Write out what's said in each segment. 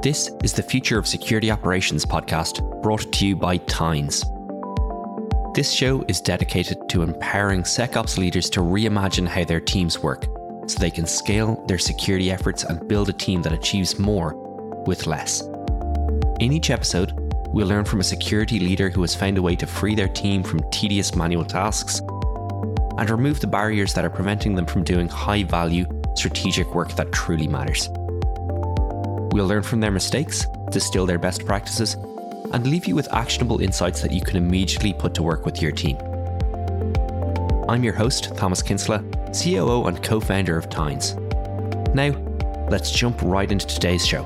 This is the Future of Security Operations podcast brought to you by Tines. This show is dedicated to empowering SecOps leaders to reimagine how their teams work so they can scale their security efforts and build a team that achieves more with less. In each episode, we'll learn from a security leader who has found a way to free their team from tedious manual tasks and remove the barriers that are preventing them from doing high value, strategic work that truly matters. We'll learn from their mistakes, distill their best practices, and leave you with actionable insights that you can immediately put to work with your team. I'm your host, Thomas Kinsella, COO and co founder of Tines. Now, let's jump right into today's show.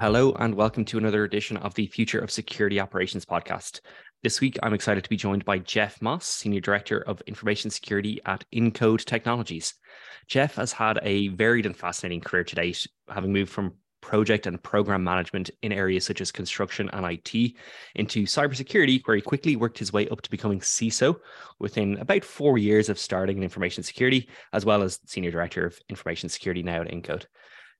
Hello, and welcome to another edition of the Future of Security Operations podcast. This week, I'm excited to be joined by Jeff Moss, Senior Director of Information Security at Incode Technologies. Jeff has had a varied and fascinating career to date, having moved from project and program management in areas such as construction and IT into cybersecurity, where he quickly worked his way up to becoming CISO within about four years of starting in information security, as well as Senior Director of Information Security now at Incode.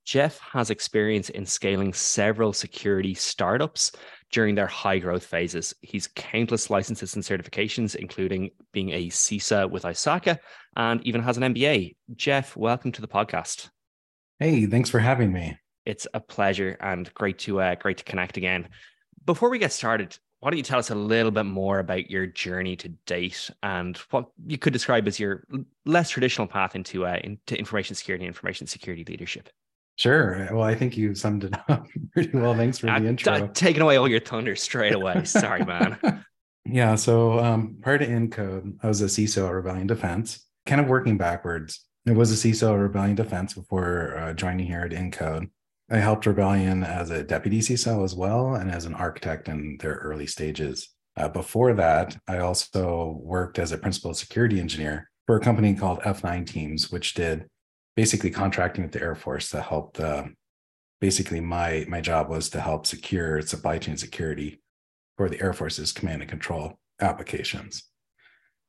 Jeff has experience in scaling several security startups during their high growth phases. He's countless licenses and certifications, including being a CISA with ISACA and even has an MBA. Jeff, welcome to the podcast. Hey, thanks for having me. It's a pleasure and great to uh, great to connect again. Before we get started, why don't you tell us a little bit more about your journey to date and what you could describe as your less traditional path into uh, into information security and information security leadership? Sure. Well, I think you summed it up pretty well. Thanks for the uh, intro. T- taking away all your thunder straight away. Sorry, man. yeah. So um, prior to Incode, I was a CISO at Rebellion Defense, kind of working backwards. It was a CISO at Rebellion Defense before uh, joining here at Incode. I helped Rebellion as a deputy CISO as well and as an architect in their early stages. Uh, before that, I also worked as a principal security engineer for a company called F9 Teams, which did basically contracting with the Air Force to help the basically my my job was to help secure supply chain security for the Air Force's command and control applications.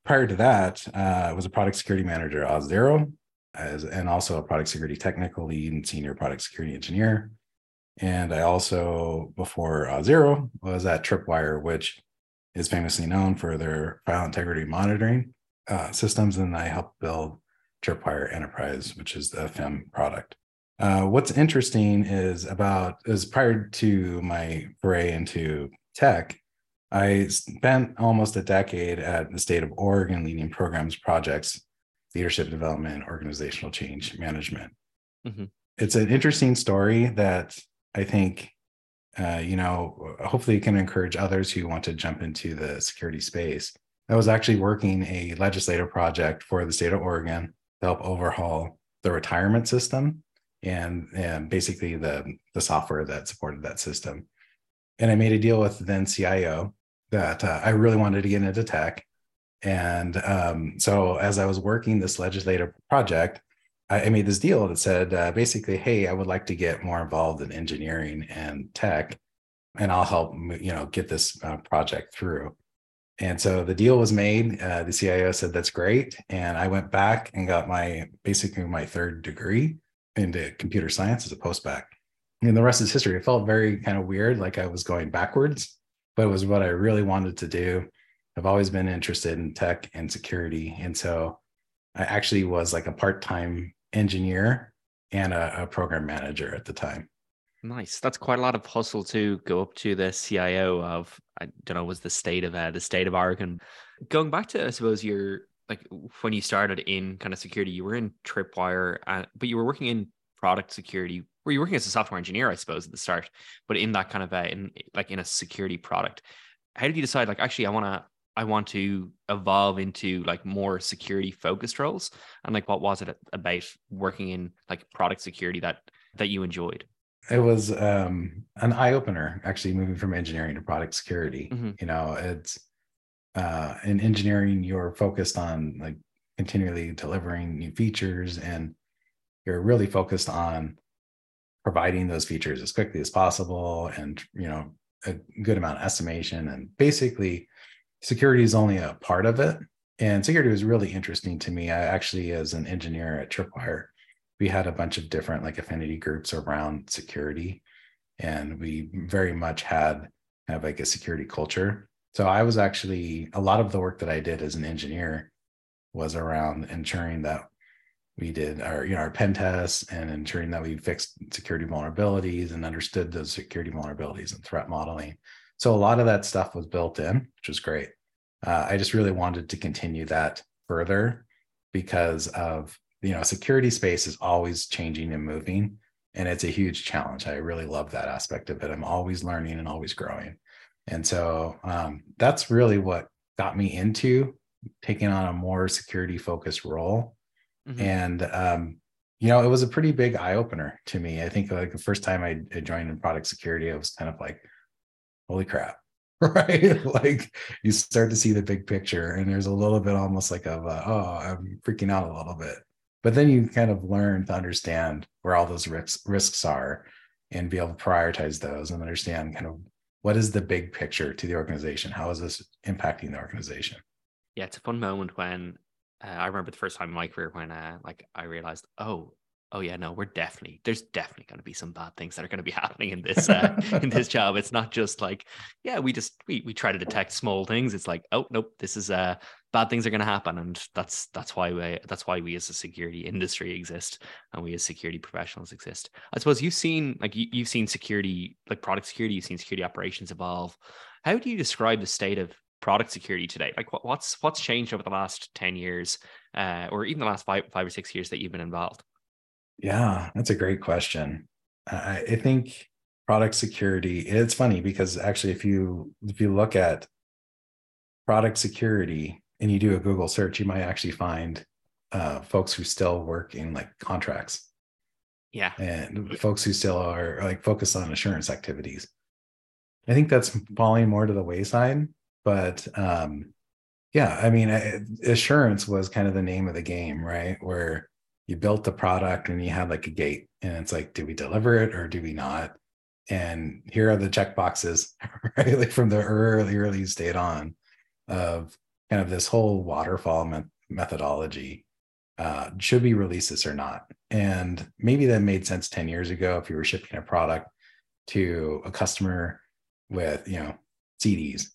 Prior to that, uh, I was a product security manager at Auth0 as, and also a product security technical lead and senior product security engineer. And I also, before Auth0, was at Tripwire, which is famously known for their file integrity monitoring uh, systems. And I helped build Tripwire Enterprise, which is the FIM product. Uh, what's interesting is about is prior to my foray into tech, I spent almost a decade at the state of Oregon leading programs, projects, leadership development, organizational change management. Mm-hmm. It's an interesting story that I think, uh, you know, hopefully it can encourage others who want to jump into the security space. I was actually working a legislative project for the state of Oregon help overhaul the retirement system and, and basically the, the software that supported that system. And I made a deal with the then CIO that uh, I really wanted to get into tech. And um, so as I was working this legislative project, I, I made this deal that said uh, basically, hey, I would like to get more involved in engineering and tech, and I'll help you know get this uh, project through. And so the deal was made. Uh, the CIO said, that's great. And I went back and got my basically my third degree into computer science as a postbac. And the rest is history. It felt very kind of weird, like I was going backwards, but it was what I really wanted to do. I've always been interested in tech and security. And so I actually was like a part time engineer and a, a program manager at the time. Nice. That's quite a lot of hustle to go up to the CIO of I don't know was the state of uh, the state of Oregon. Going back to I suppose your like when you started in kind of security, you were in Tripwire, uh, but you were working in product security. Were you working as a software engineer, I suppose, at the start, but in that kind of uh, in like in a security product? How did you decide? Like, actually, I want to I want to evolve into like more security focused roles, and like what was it about working in like product security that that you enjoyed? It was um, an eye opener actually moving from engineering to product security. Mm-hmm. You know, it's uh, in engineering you're focused on like continually delivering new features and you're really focused on providing those features as quickly as possible and you know a good amount of estimation and basically security is only a part of it and security was really interesting to me i actually as an engineer at tripwire we had a bunch of different like affinity groups around security and we very much had of like a security culture. So i was actually a lot of the work that i did as an engineer was around ensuring that we did our you know our pen tests and ensuring that we fixed security vulnerabilities and understood those security vulnerabilities and threat modeling. So a lot of that stuff was built in which was great. Uh, i just really wanted to continue that further because of you know security space is always changing and moving and it's a huge challenge i really love that aspect of it i'm always learning and always growing and so um, that's really what got me into taking on a more security focused role Mm-hmm. And um, you know, it was a pretty big eye opener to me. I think like the first time I, joined in product security, I was kind of like, holy crap. Right. like you start to see the big picture and there's a little bit almost like of, a, oh, I'm freaking out a little bit. But then you kind of learn to understand where all those risks, risks are and be able to prioritize those and understand kind of what is the big picture to the organization? How is this impacting the organization? Yeah, it's a fun moment when uh, I remember the first time in my career when uh, like I realized, oh, oh yeah, no, we're definitely there's definitely going to be some bad things that are going to be happening in this uh, in this job. It's not just like, yeah, we just we we try to detect small things. It's like, oh nope, this is uh bad things are going to happen, and that's that's why we that's why we as a security industry exist and we as security professionals exist. I suppose you've seen like you, you've seen security like product security, you've seen security operations evolve. How do you describe the state of product security today? Like what, what's what's changed over the last 10 years uh, or even the last five, five or six years that you've been involved? Yeah, that's a great question. I, I think product security, it's funny because actually if you if you look at product security and you do a Google search, you might actually find uh, folks who still work in like contracts. Yeah. And folks who still are like focused on assurance activities. I think that's falling more to the wayside but um, yeah, I mean, assurance was kind of the name of the game, right? Where you built the product and you had like a gate, and it's like, do we deliver it or do we not? And here are the check boxes, right? Like from the early, early state on of kind of this whole waterfall me- methodology. Uh, should we release this or not? And maybe that made sense 10 years ago if you were shipping a product to a customer with, you know, CDs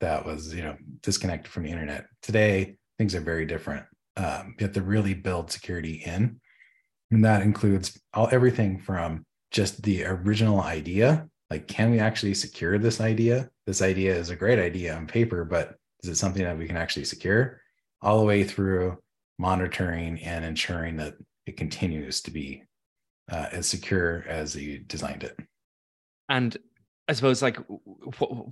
that was you know disconnected from the internet today things are very different um, you have to really build security in. And that includes all everything from just the original idea like can we actually secure this idea? This idea is a great idea on paper but is it something that we can actually secure? All the way through monitoring and ensuring that it continues to be uh, as secure as you designed it. And i suppose like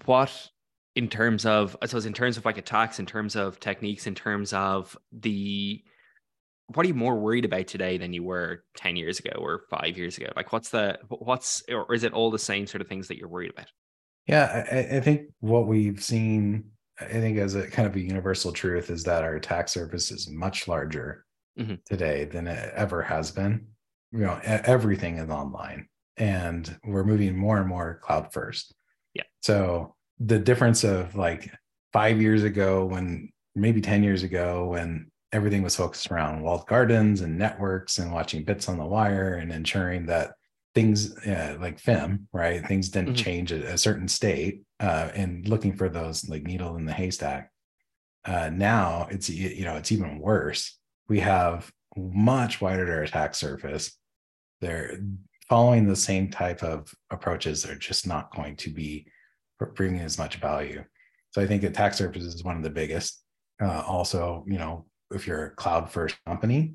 what in terms of I suppose in terms of like attacks, in terms of techniques, in terms of the what are you more worried about today than you were 10 years ago or five years ago? Like what's the what's or is it all the same sort of things that you're worried about? Yeah, I, I think what we've seen, I think as a kind of a universal truth is that our attack surface is much larger mm-hmm. today than it ever has been. You know, everything is online and we're moving more and more cloud first. Yeah. So the difference of like five years ago when maybe 10 years ago when everything was focused around walled gardens and networks and watching bits on the wire and ensuring that things uh, like FIM, right? Things didn't mm-hmm. change at a certain state uh, and looking for those like needle in the haystack. Uh, now it's, you know, it's even worse. We have much wider attack surface. They're following the same type of approaches. They're just not going to be bringing as much value. So I think attack surface is one of the biggest. Uh, also, you know, if you're a cloud first company,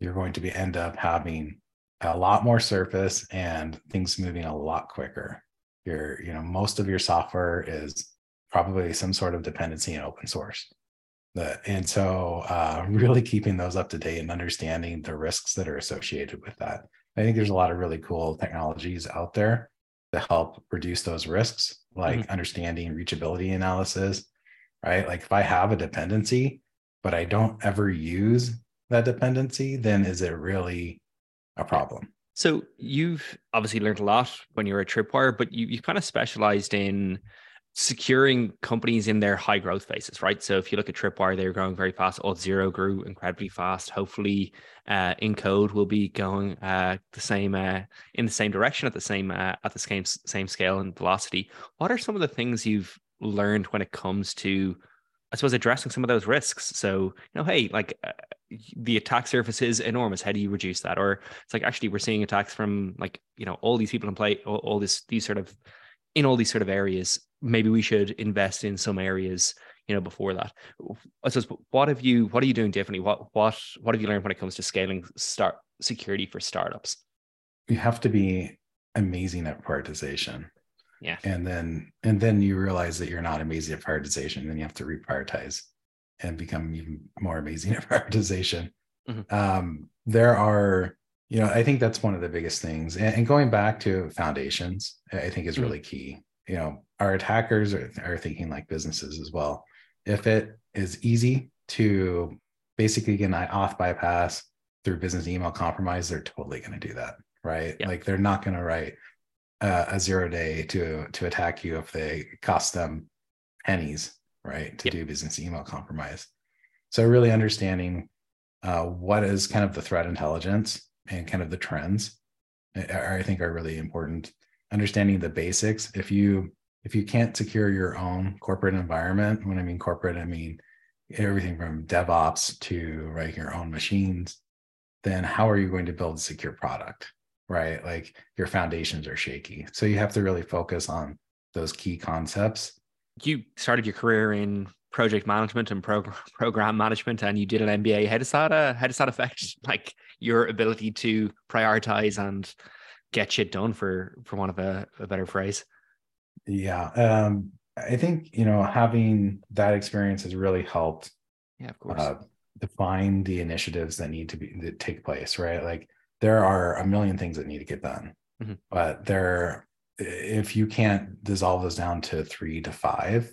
you're going to be end up having a lot more surface and things moving a lot quicker. Your, you know, most of your software is probably some sort of dependency in open source. The, and so uh, really keeping those up to date and understanding the risks that are associated with that. I think there's a lot of really cool technologies out there to help reduce those risks, like mm-hmm. understanding reachability analysis, right? Like if I have a dependency, but I don't ever use that dependency, then is it really a problem? So you've obviously learned a lot when you were at Tripwire, but you you kind of specialized in securing companies in their high growth phases, right? So if you look at Tripwire, they're growing very fast. Auth0 grew incredibly fast. Hopefully, uh, Incode will be going uh, the same uh, in the same direction at the same uh, at the same same scale and velocity. What are some of the things you've learned when it comes to, I suppose, addressing some of those risks? So you know, hey, like uh, the attack surface is enormous. How do you reduce that? Or it's like actually we're seeing attacks from like you know all these people in play, all, all this these sort of in all these sort of areas. Maybe we should invest in some areas you know before that. I suppose what have you what are you doing differently? What what what have you learned when it comes to scaling start security for startups? You have to be amazing at prioritization. Yeah. And then and then you realize that you're not amazing at prioritization then you have to reprioritize and become even more amazing at prioritization. Mm-hmm. um, there are you know i think that's one of the biggest things. And, and going back to foundations i think is mm-hmm. really key. You know our attackers are, are thinking like businesses as well if it is easy to basically get an auth bypass through business email compromise, they're totally going to do that, right? Yeah. Like they're not going to write uh, a zero day to to attack you if they cost them pennies, right? To yeah. do business email compromise. So really understanding uh, what is kind of the threat intelligence and kind of the trends, I think are really important. Understanding the basics. If you if you can't secure your own corporate environment, when I mean corporate, I mean everything from DevOps to writing your own machines, then how are you going to build a secure product? Right. Like your foundations are shaky. So you have to really focus on those key concepts. You started your career in project management and program program management and you did an MBA. How does that uh, how does that affect like your ability to prioritize and get shit done for for one of a, a better phrase? Yeah. Um, I think, you know, having that experience has really helped. Yeah, of course. Uh, define the initiatives that need to be that take place, right? Like there are a million things that need to get done, mm-hmm. but there, if you can't dissolve those down to three to five,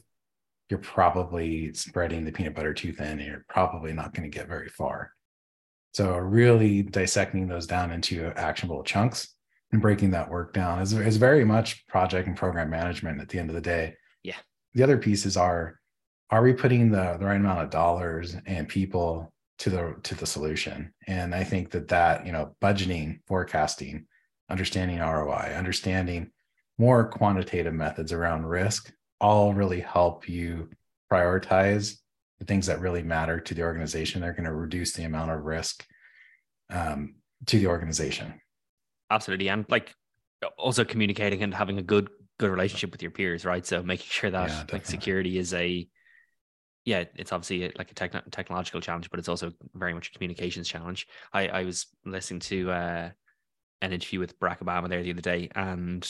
you're probably spreading the peanut butter too thin and you're probably not going to get very far. So really dissecting those down into actionable chunks and breaking that work down is, is very much project and program management at the end of the day. Yeah. The other pieces are are we putting the, the right amount of dollars and people to the to the solution? And I think that that, you know, budgeting, forecasting, understanding ROI, understanding more quantitative methods around risk all really help you prioritize the things that really matter to the organization. They're going to reduce the amount of risk um, to the organization absolutely and like also communicating and having a good good relationship with your peers right? So making sure that yeah, like security is a yeah it's obviously like a techn- technological challenge but it's also very much a communications challenge. I i was listening to uh an interview with barack obama there the other day and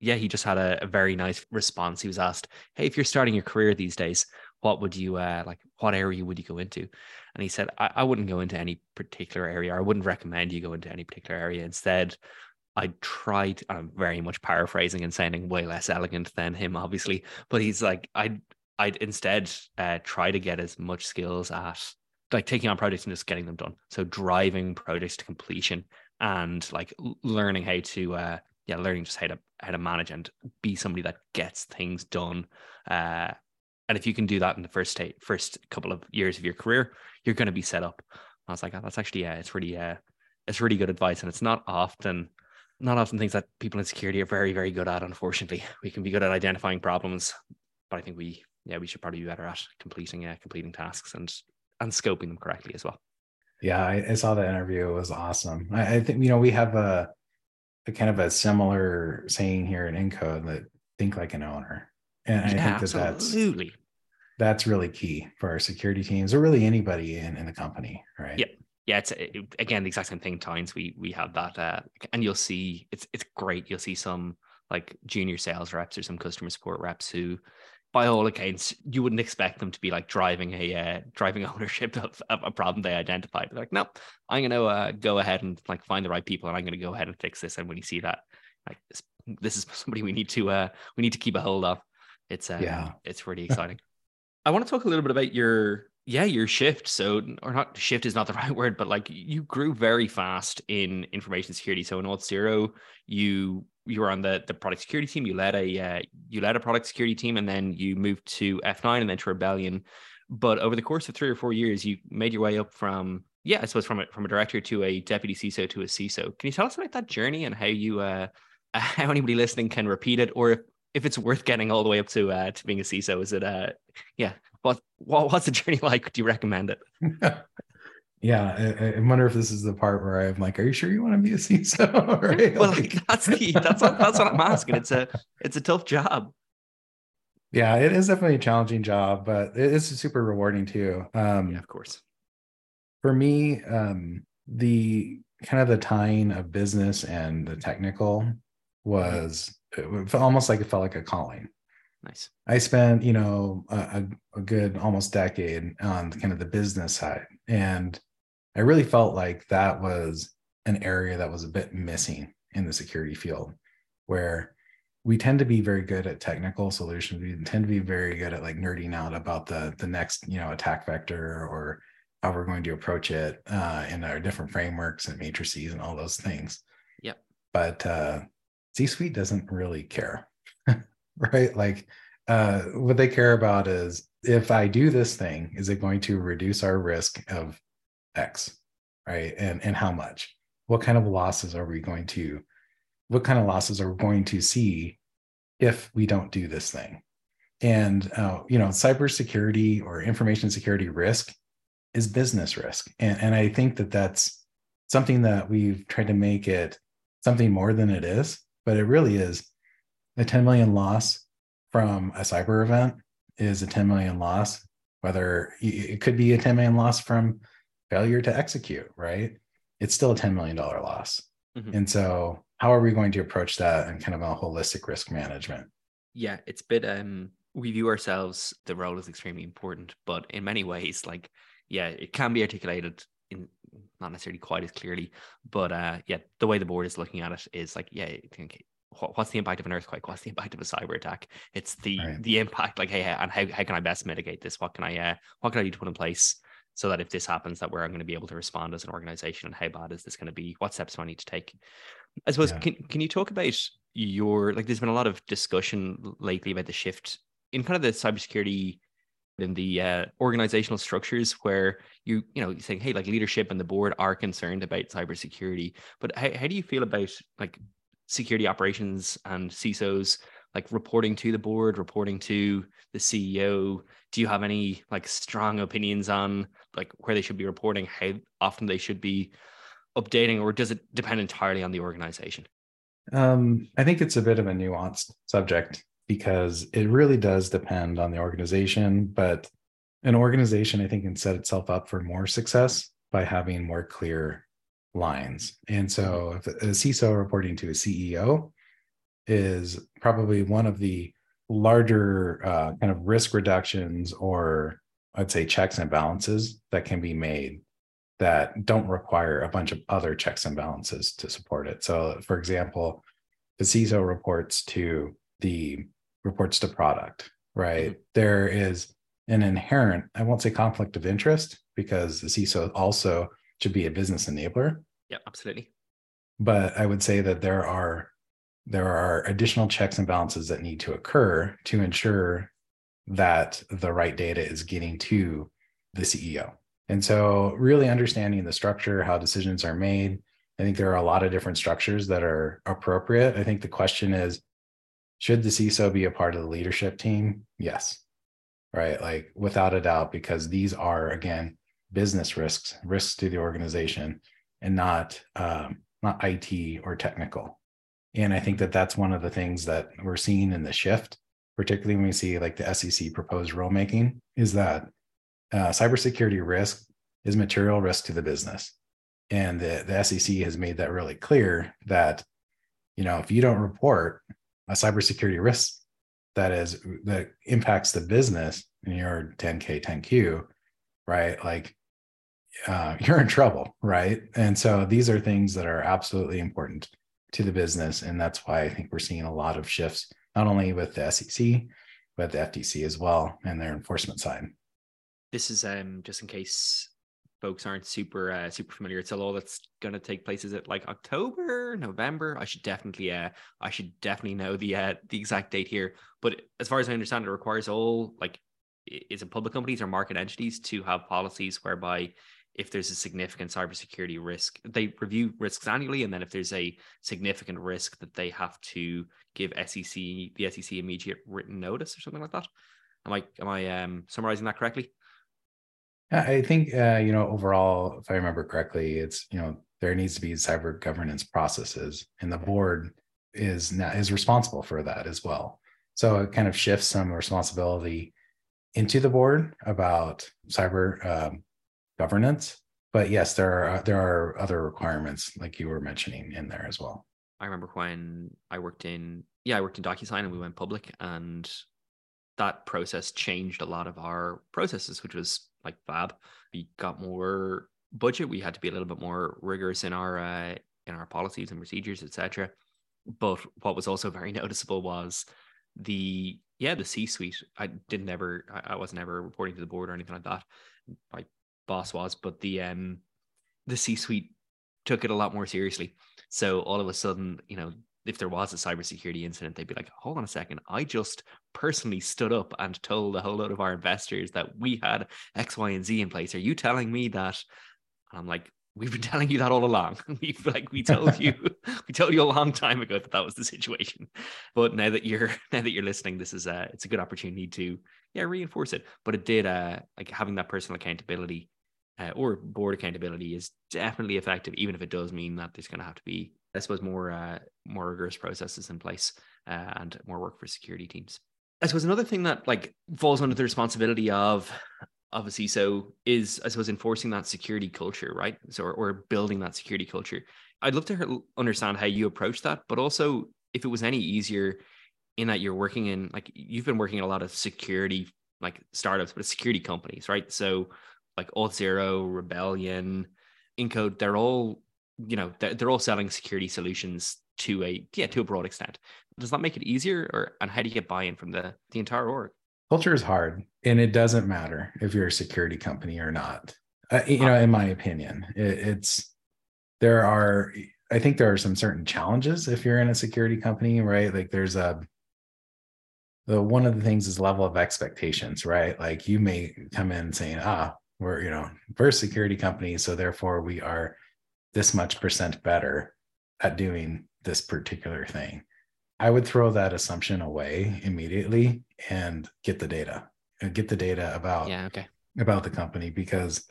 yeah he just had a, a very nice response. He was asked hey if you're starting your career these days what would you uh like what area would you go into and he said, I, I wouldn't go into any particular area. I wouldn't recommend you go into any particular area. Instead, I tried, I'm very much paraphrasing and sounding way less elegant than him, obviously, but he's like, I'd, I'd instead uh, try to get as much skills at like taking on projects and just getting them done. So driving projects to completion and like learning how to, uh, yeah, learning just how to how to manage and be somebody that gets things done uh, and if you can do that in the first state, first couple of years of your career, you're going to be set up. I was like, oh, that's actually, yeah, it's really, uh, it's really good advice. And it's not often, not often things that people in security are very, very good at. Unfortunately, we can be good at identifying problems, but I think we, yeah, we should probably be better at completing, uh, completing tasks and, and scoping them correctly as well. Yeah, I, I saw that interview. It was awesome. I, I, think, you know, we have a, a kind of a similar saying here in Incode that think like an owner and I think that absolutely. that's that's really key for our security teams or really anybody in, in the company, right? Yeah. Yeah, it's it, again the exact same thing. Times we we have that, uh, and you'll see it's it's great. You'll see some like junior sales reps or some customer support reps who, by all accounts, you wouldn't expect them to be like driving a uh, driving ownership of, of, a problem they identified. They're like, no, I'm going to uh, go ahead and like find the right people, and I'm going to go ahead and fix this. And when you see that, like this, this is somebody we need to uh, we need to keep a hold of. It's uh, yeah, it's really exciting. I want to talk a little bit about your yeah your shift. So or not shift is not the right word, but like you grew very fast in information security. So in Auth0, you you were on the the product security team. You led a uh, you led a product security team, and then you moved to F9 and then to Rebellion. But over the course of three or four years, you made your way up from yeah, I suppose from a, from a director to a deputy CISO to a CISO. Can you tell us about that journey and how you uh, how anybody listening can repeat it, or if, if it's worth getting all the way up to uh, to being a CISO? Is it uh yeah? What, what what's the journey like? Do you recommend it? yeah, I, I, wonder if this is the part where I'm like, "Are you sure you want to be a CISO?" right? well, like, that's the that's what, that's what I'm asking. It's a it's a tough job. Yeah, it is definitely a challenging job, but it's super rewarding too. Um, yeah, of course. For me, um, the kind of the tying of business and the technical was almost like it felt like a calling. Nice. I spent, you know, a, a, good almost decade on kind of the business side. And I really felt like that was an area that was a bit missing in the security field, where we tend to be very good at technical solutions. We tend to be very good at like nerding out about the the next, you know, attack vector or how we're going to approach it uh, in our different frameworks and matrices and all those things. Yep. But uh, C Suite doesn't really care, right? Like uh, what they care about is if I do this thing, is it going to reduce our risk of X, right? And and how much? What kind of losses are we going to? What kind of losses are we going to see if we don't do this thing? And uh, you know, cybersecurity or information security risk is business risk, and and I think that that's something that we've tried to make it something more than it is, but it really is a 10 million loss from a cyber event is a 10 million loss whether it could be a 10 million loss from failure to execute right? It's still a 10 million dollar loss. Mm-hmm. and so how are we going to approach that and kind of a holistic risk management? Yeah it's a bit um we view ourselves the role is extremely important but in many ways like yeah it can be articulated in not necessarily quite as clearly but uh yeah the way the board is looking at it is like yeah I think what's the impact of an earthquake? What's the impact of a cyber attack? It's the right. the impact like hey and how, how can i best mitigate this? What can i uh what can i do to put in place so that if this happens that we're going to be able to respond as an organization and how bad is this going to be? What steps do i need to take? I suppose yeah. can, can you talk about your like there's been a lot of discussion lately about the shift in kind of the cybersecurity in the uh, organizational structures where you you know you saying hey like leadership and the board are concerned about cybersecurity but how, how do you feel about like security operations and CISOs like reporting to the board, reporting to the CEO? Do you have any like strong opinions on like where they should be reporting, how often they should be updating, or does it depend entirely on the organization? Um, I think it's a bit of a nuanced subject because it really does depend on the organization, but an organization I think can set itself up for more success by having more clear lines. And so, if a CISO reporting to a CEO is probably one of the larger uh, kind of risk reductions, or I'd say checks and balances that can be made that don't require a bunch of other checks and balances to support it. So, for example, the CISO reports to the reports to product, right? Mm-hmm. There is an inherent, I won't say conflict of interest because the CISO also should be a business enabler. Yeah, absolutely. But I would say that there are there are additional checks and balances that need to occur to ensure that the right data is getting to the CEO. And so really understanding the structure, how decisions are made. I think there are a lot of different structures that are appropriate. I think the question is should the CISO be a part of the leadership team? Yes. Right. Like without a doubt, because these are again business risks, risks to the organization and not um, not IT or technical. And I think that that's one of the things that we're seeing in the shift, particularly when we see like the SEC proposed rulemaking, is that uh, cybersecurity risk is material risk to the business. And the, the SEC has made that really clear that, you know, if you don't report a cybersecurity risk that is that impacts the business in your 10K, 10Q, right? Like uh, you're in trouble, right? And so these are things that are absolutely important to the business. And that's why I think we're seeing a lot of shifts, not only with the SEC, but the FTC as well and their enforcement side. This is um, just in case folks aren't super uh, super familiar, it's a law that's going to take place. Is it like October, November? I should definitely uh, I should definitely know the uh, the exact date here. But as far as I understand, it requires all like is it public companies or market entities to have policies whereby if there's a significant cybersecurity risk, they review risks annually, and then if there's a significant risk, that they have to give SEC the SEC immediate written notice or something like that. Am I am I um, summarizing that correctly? I think uh, you know overall, if I remember correctly, it's you know there needs to be cyber governance processes, and the board is now is responsible for that as well. So it kind of shifts some responsibility into the board about cyber um, governance. But yes, there are there are other requirements like you were mentioning in there as well. I remember when I worked in yeah I worked in DocuSign and we went public and that process changed a lot of our processes, which was like fab. We got more budget. We had to be a little bit more rigorous in our uh, in our policies and procedures, etc. But what was also very noticeable was the yeah the C suite. I didn't ever I, I wasn't ever reporting to the board or anything like that. My boss was, but the um the C suite took it a lot more seriously. So all of a sudden, you know, if there was a cybersecurity incident, they'd be like, hold on a second, I just personally stood up and told a whole lot of our investors that we had X, Y, and Z in place. Are you telling me that? And I'm like, we've been telling you that all along. We've like we told you, we told you a long time ago that that was the situation. But now that you're now that you're listening, this is a it's a good opportunity to yeah reinforce it. But it did uh like having that personal accountability uh, or board accountability is definitely effective, even if it does mean that there's going to have to be I suppose more uh, more rigorous processes in place uh, and more work for security teams. I suppose another thing that like falls under the responsibility of of a CISO is I suppose enforcing that security culture, right? So or, or building that security culture. I'd love to understand how you approach that, but also if it was any easier in that you're working in like you've been working in a lot of security like startups, but security companies, right? So like Auth0, Rebellion, Incode, they're all you know they're, they're all selling security solutions to a yeah to a broad extent. Does that make it easier or and how do you get buy-in from the the entire org? Culture is hard and it doesn't matter if you're a security company or not. Uh, you know in my opinion it, it's there are i think there are some certain challenges if you're in a security company right? Like there's a the one of the things is level of expectations right? Like you may come in saying ah we're you know we're a security company so therefore we are this much percent better at doing this particular thing. I would throw that assumption away immediately and get the data. And get the data about yeah, okay. about the company because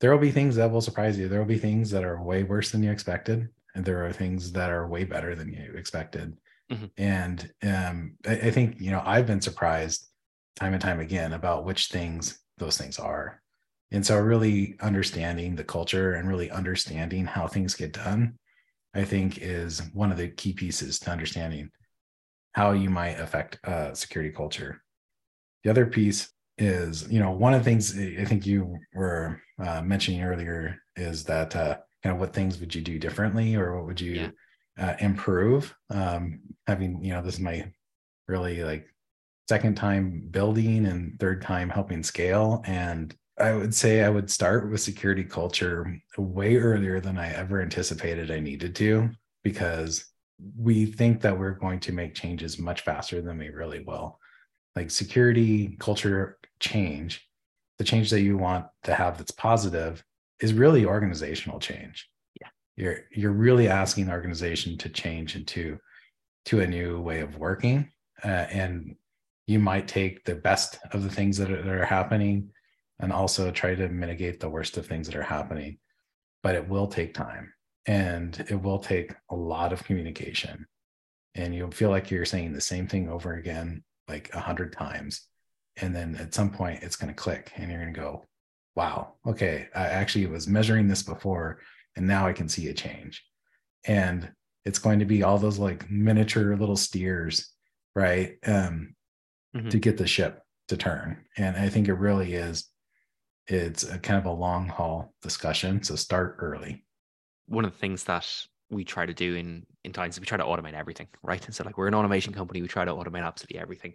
there will be things that will surprise you. There will be things that are way worse than you expected, and there are things that are way better than you expected. Mm-hmm. And um, I, I think you know I've been surprised time and time again about which things those things are. And so, really understanding the culture and really understanding how things get done, I think, is one of the key pieces to understanding how you might affect uh, security culture. The other piece is, you know, one of the things I think you were uh, mentioning earlier is that uh, kind of what things would you do differently or what would you yeah. Uh, improve? Um, having, you know, this is my really like second time building and third time helping scale. And I would say I would start with security culture way earlier than I ever anticipated I needed to, because we think that we're going to make changes much faster than we really will. Like security culture change, the change that you want to have that's positive is really organizational change. Yeah. You're you're really asking the organization to change into to a new way of working. Uh, and you might take the best of the things that are, that are happening and also try to mitigate the worst of things that are happening. But it will take time and it will take a lot of communication. And you'll feel like you're saying the same thing over again, like a hundred times. And then at some point it's going to click and you're going to go, wow, okay, I actually was measuring this before and now I can see a change. And it's going to be all those like miniature little steers, right? Um, mm-hmm. to get the ship to turn. And I think it really is it's a kind of a long haul discussion. So start early. One of the things that we try to do in in Tines is we try to automate everything, right? And so like we're an automation company, we try to automate absolutely everything.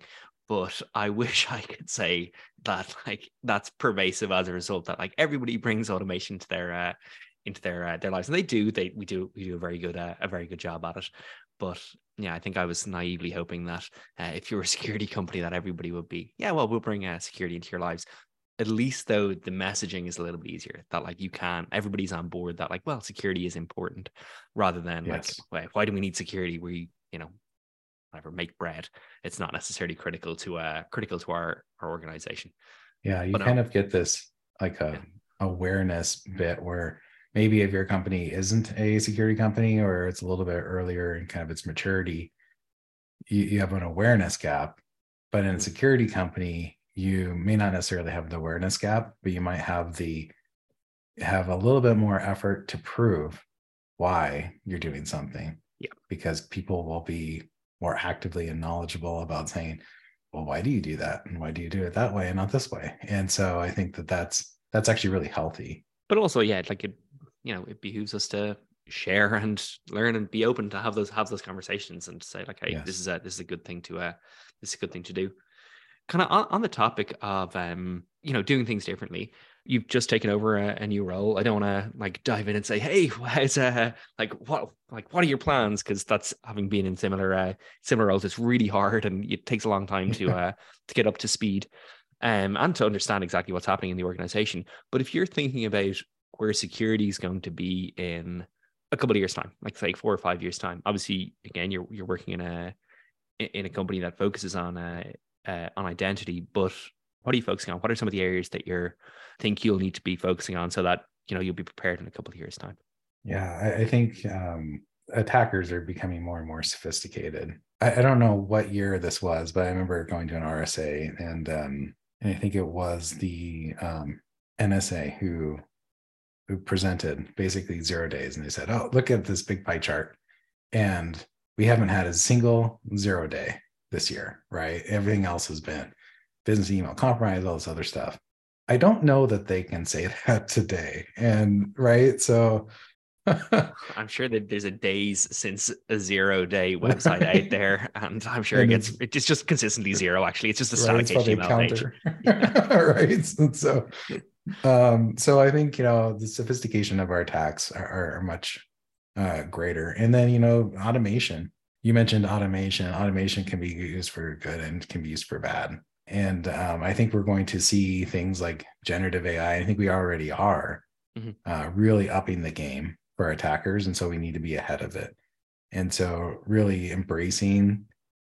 but I wish I could say that like that's pervasive as a result that like everybody brings automation to their uh, into their uh, their lives, and they do. They we do we do a very good uh, a very good job at it. But yeah, I think I was naively hoping that uh, if you're a security company, that everybody would be yeah, well, we'll bring uh, security into your lives. At least though, the messaging is a little bit easier. That like you can everybody's on board. That like well, security is important, rather than yes. like why, why do we need security? We you know whatever make bread. It's not necessarily critical to uh critical to our our organization. Yeah, you but, kind um, of get this like a yeah. awareness bit where maybe if your company isn't a security company or it's a little bit earlier in kind of its maturity, you, you have an awareness gap. But in a security company, you may not necessarily have the awareness gap, but you might have the have a little bit more effort to prove why you're doing something. Yeah. Because people will be more actively and knowledgeable about saying, well, why do you do that? And why do you do it that way and not this way? And so I think that that's that's actually really healthy. But also, yeah, like it you know it behooves us to share and learn and be open to have those have those conversations and say like hey yes. this is a this is a good thing to uh this is a good thing to do kind of on, on the topic of um you know doing things differently you've just taken over a, a new role. I don't want to like dive in and say hey how's uh like what like what are your plans? Because that's having been in similar uh similar roles it's really hard and it takes a long time to uh to get up to speed um and to understand exactly what's happening in the organization. But if you're thinking about where security is going to be in a couple of years time like say four or five years time obviously again you're you're working in a in a company that focuses on uh, uh, on identity but what are you focusing on? What are some of the areas that you're think you'll need to be focusing on so that you know you'll be prepared in a couple of years time? Yeah i, I think um, attackers are becoming more and more sophisticated. I, I, don't know what year this was but i remember going to an rsa and um, and i think it was the um, nsa who who presented basically zero days and they said, Oh, look at this big pie chart. And we haven't had a single zero day this year, right? Everything else has been business email compromise, all this other stuff. I don't know that they can say that today. And right. So I'm sure that there's a days since a zero day website out there, and I'm sure it gets it's just consistently zero. Actually, it's just a static right, HTML page. right. So um, so I think you know the sophistication of our attacks are, are much uh, greater. And then you know automation. You mentioned automation. Automation can be used for good and can be used for bad. And um, I think we're going to see things like generative AI. I think we already are mm-hmm. uh, really upping the game for attackers, and so we need to be ahead of it. And so, really embracing,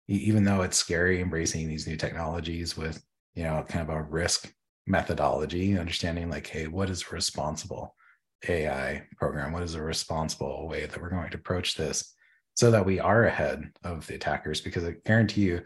even though it's scary, embracing these new technologies with you know kind of a risk methodology, understanding like, hey, what is a responsible AI program? What is a responsible way that we're going to approach this so that we are ahead of the attackers? Because I guarantee you,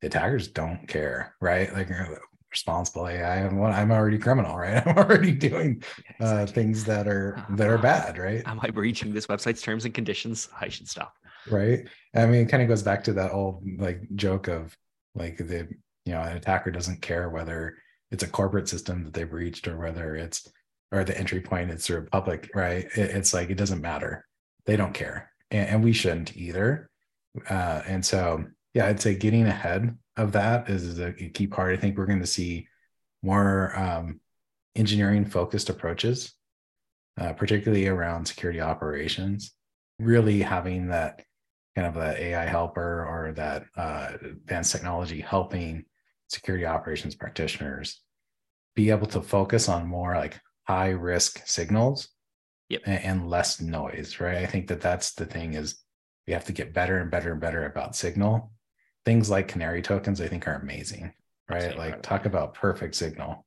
the attackers don't care, right? Like uh, responsible AI, I'm, I'm already criminal, right? I'm already doing uh, things that are that are bad, right? Am I breaching this website's terms and conditions? I should stop. Right. I mean, it kind of goes back to that old like joke of like the you know an attacker doesn't care whether it's a corporate system that they've reached or whether it's or the entry point it's sort of public right it, it's like it doesn't matter they don't care and, and we shouldn't either. Uh, and so yeah i'd say getting ahead of that is a key part. I think we're going to see more um, engineering focused approaches uh, particularly around security operations really having that kind of a ai helper or that uh, advanced technology helping security operations practitioners be able to focus on more like high risk signals yep. and, less noise right i think that that's the thing is we have to get better and better and better about signal things like canary tokens i think are amazing right like talk about perfect signal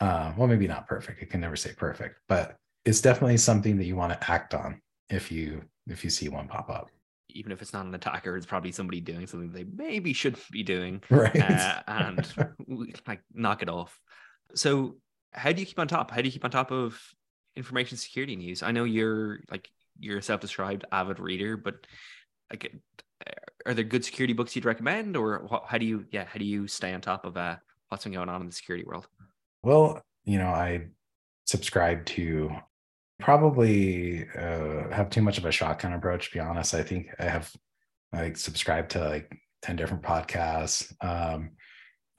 uh, well maybe not perfect i can never say perfect but it's definitely something that you want to act on if you if you see one pop up even if it's not an attacker, it's probably somebody doing something they maybe shouldn't be doing, right? Uh, and like knock it off. So, how do you keep on top? How do you keep on top of information security news? I know you're like you're a self-described avid reader, but like, are there good security books you'd recommend, or how do you, yeah, how do you stay on top of uh, what's been going on in the security world? Well, you know, I subscribe to probably uh, have too much of a shotgun approach to be honest i think i have like subscribed to like 10 different podcasts um,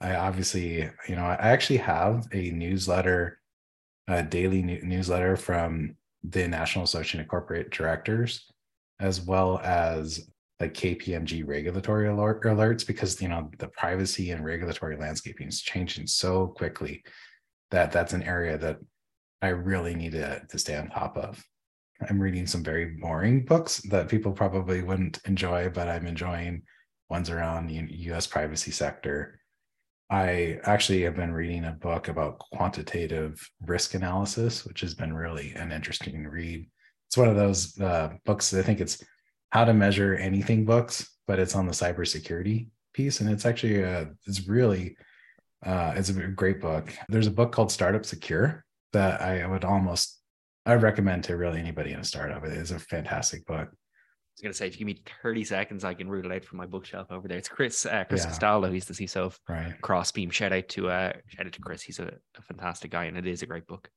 I obviously, you know, I actually have a newsletter, a daily new- newsletter from the National Association of Corporate Directors, as well as like KPMG regulatory alert, alerts, because you know the privacy and regulatory landscaping is changing so quickly that that's an area that I really need to, to stay on top of. I'm reading some very boring books that people probably wouldn't enjoy, but I'm enjoying ones around the US privacy sector. I actually have been reading a book about quantitative risk analysis, which has been really an interesting read. It's one of those uh, books, I think it's how to measure anything books, but it's on the cybersecurity piece. And it's actually, a, it's really, uh, it's a great book. There's a book called Startup Secure that I would almost I recommend to really anybody in a startup. It is a fantastic book. I was going to say, if you give me 30 seconds, I can root it out from my bookshelf over there. It's Chris, uh, Chris yeah. Castaldo. He's the CISO of right. Crossbeam. Shout out to uh, shout out to Chris. He's a, a fantastic guy, and it is a great book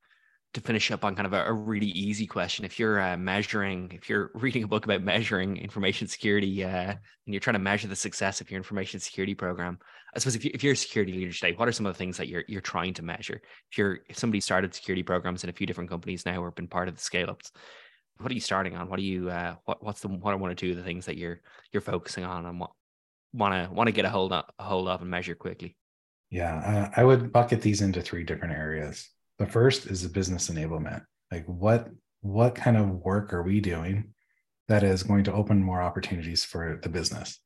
to finish up on kind of a, a really easy question if you're uh, measuring if you're reading a book about measuring information security uh, and you're trying to measure the success of your information security program i suppose if, you, if you're a security leader today what are some of the things that you're you're trying to measure if you're if somebody started security programs in a few different companies now or been part of the scale ups what are you starting on what are you uh, what, what's the what are one or two of the things that you're you're focusing on and what want to want to get a hold of a hold of and measure quickly yeah uh, i would bucket these into three different areas the first is the business enablement. Like what what kind of work are we doing that is going to open more opportunities for the business?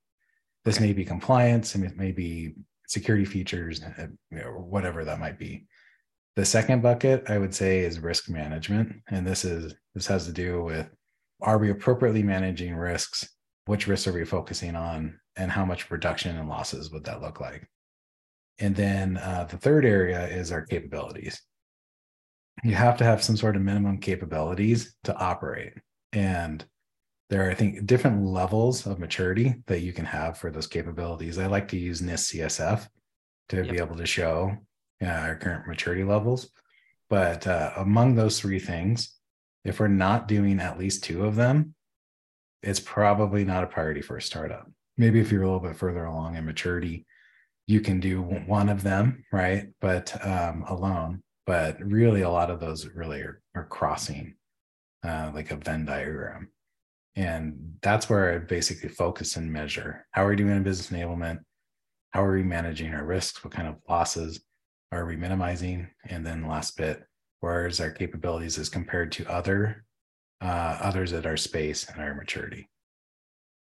This may be compliance, and it may be security features, uh, you know, whatever that might be. The second bucket I would say is risk management, and this is this has to do with are we appropriately managing risks? Which risks are we focusing on, and how much reduction and losses would that look like? And then uh, the third area is our capabilities you have to have some sort of minimum capabilities to operate. And there are, I think, different levels of maturity that you can have for those capabilities. I like to use NIST CSF to yep. be able to show uh, our current maturity levels. But uh, among those three things, if we're not doing at least two of them, it's probably not a priority for a startup. Maybe if you're a little bit further along in maturity, you can do one of them, right? But um, alone, but really a lot of those really are, are crossing uh, like a Venn diagram. And that's where I basically focus and measure. How are we doing in business enablement? How are we managing our risks? What kind of losses are we minimizing? And then last bit, where is our capabilities as compared to other uh, others at our space and our maturity?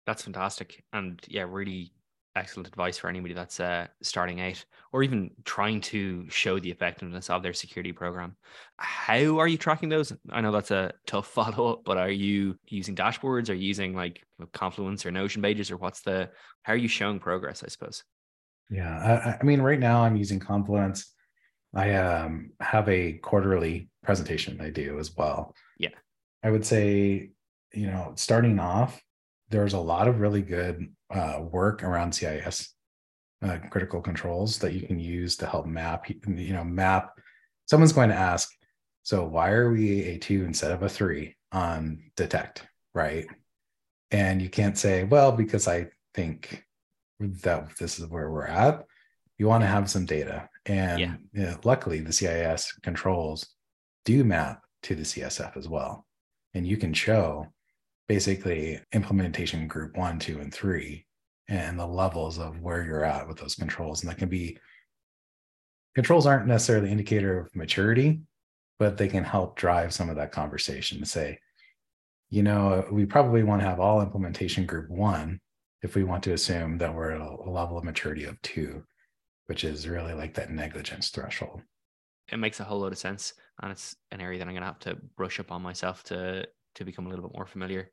That's fantastic. And yeah, really excellent advice for anybody that's uh, starting out or even trying to show the effectiveness of their security program. How are you tracking those? I know that's a tough follow up, but are you using dashboards? Are you using like Confluence or Notion pages, or what's the how are you showing progress? I suppose. Yeah, I, I mean, right now I'm using Confluence. I um, have a quarterly presentation I do as well. Yeah, I would say, you know, starting off, there's a lot of really good uh, work around CIS uh, critical controls that you can use to help map. You know, map. Someone's going to ask, so why are we a two instead of a three on detect, right? And you can't say, well, because I think that this is where we're at. You want to have some data, and yeah. you know, luckily the CIS controls do map to the CSF as well, and you can show basically implementation group one, two, and three, and the levels of where you're at with those controls. And that can be controls aren't necessarily indicator of maturity, but they can help drive some of that conversation to say, you know, we probably want to have all implementation group one if we want to assume that we're at a level of maturity of two, which is really like that negligence threshold. It makes a whole lot of sense. And it's an area that I'm going to have to brush up on myself to to become a little bit more familiar.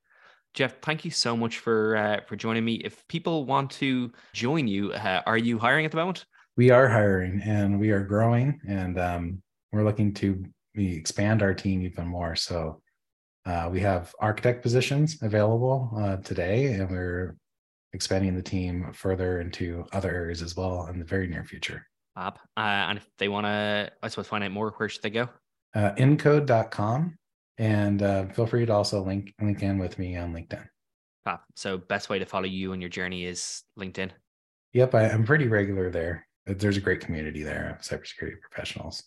Jeff, thank you so much for uh, for joining me. If people want to join you, uh, are you hiring at the moment? We are hiring, and we are growing, and um, we're looking to we expand our team even more. So uh, we have architect positions available uh, today, and we're expanding the team further into other areas as well in the very near future. Bob, uh, and if they want to, I suppose, find out more, where should they go? Uh, incode.com and uh, feel free to also link link in with me on LinkedIn. Bob, so best way to follow you and your journey is LinkedIn. Yep, I, am pretty regular there. there's a great community there of cybersecurity professionals.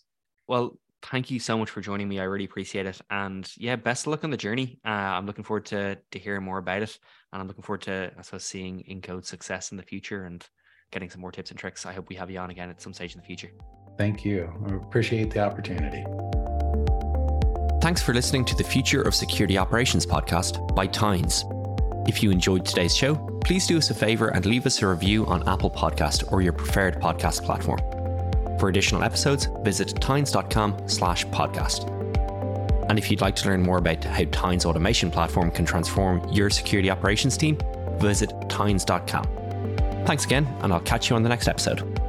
Well, thank you so much for joining me. I really appreciate it. And yeah, best of luck on the journey. Uh, I'm looking forward to to hearing more about it. And I'm looking forward to, I suppose, seeing Incode success in the future and getting some more tips and tricks. I hope we have you on again at some stage in the future. Thank you. I appreciate the opportunity. Thanks for listening to the Future of Security Operations podcast by Tines. If you enjoyed today's show, please do us a favor and leave us a review on Apple Podcast or your preferred podcast platform. For additional episodes, visit tines.com slash podcast. And if you'd like to learn more about how Tines automation platform can transform your security operations team, visit tines.com. Thanks again, and I'll catch you on the next episode.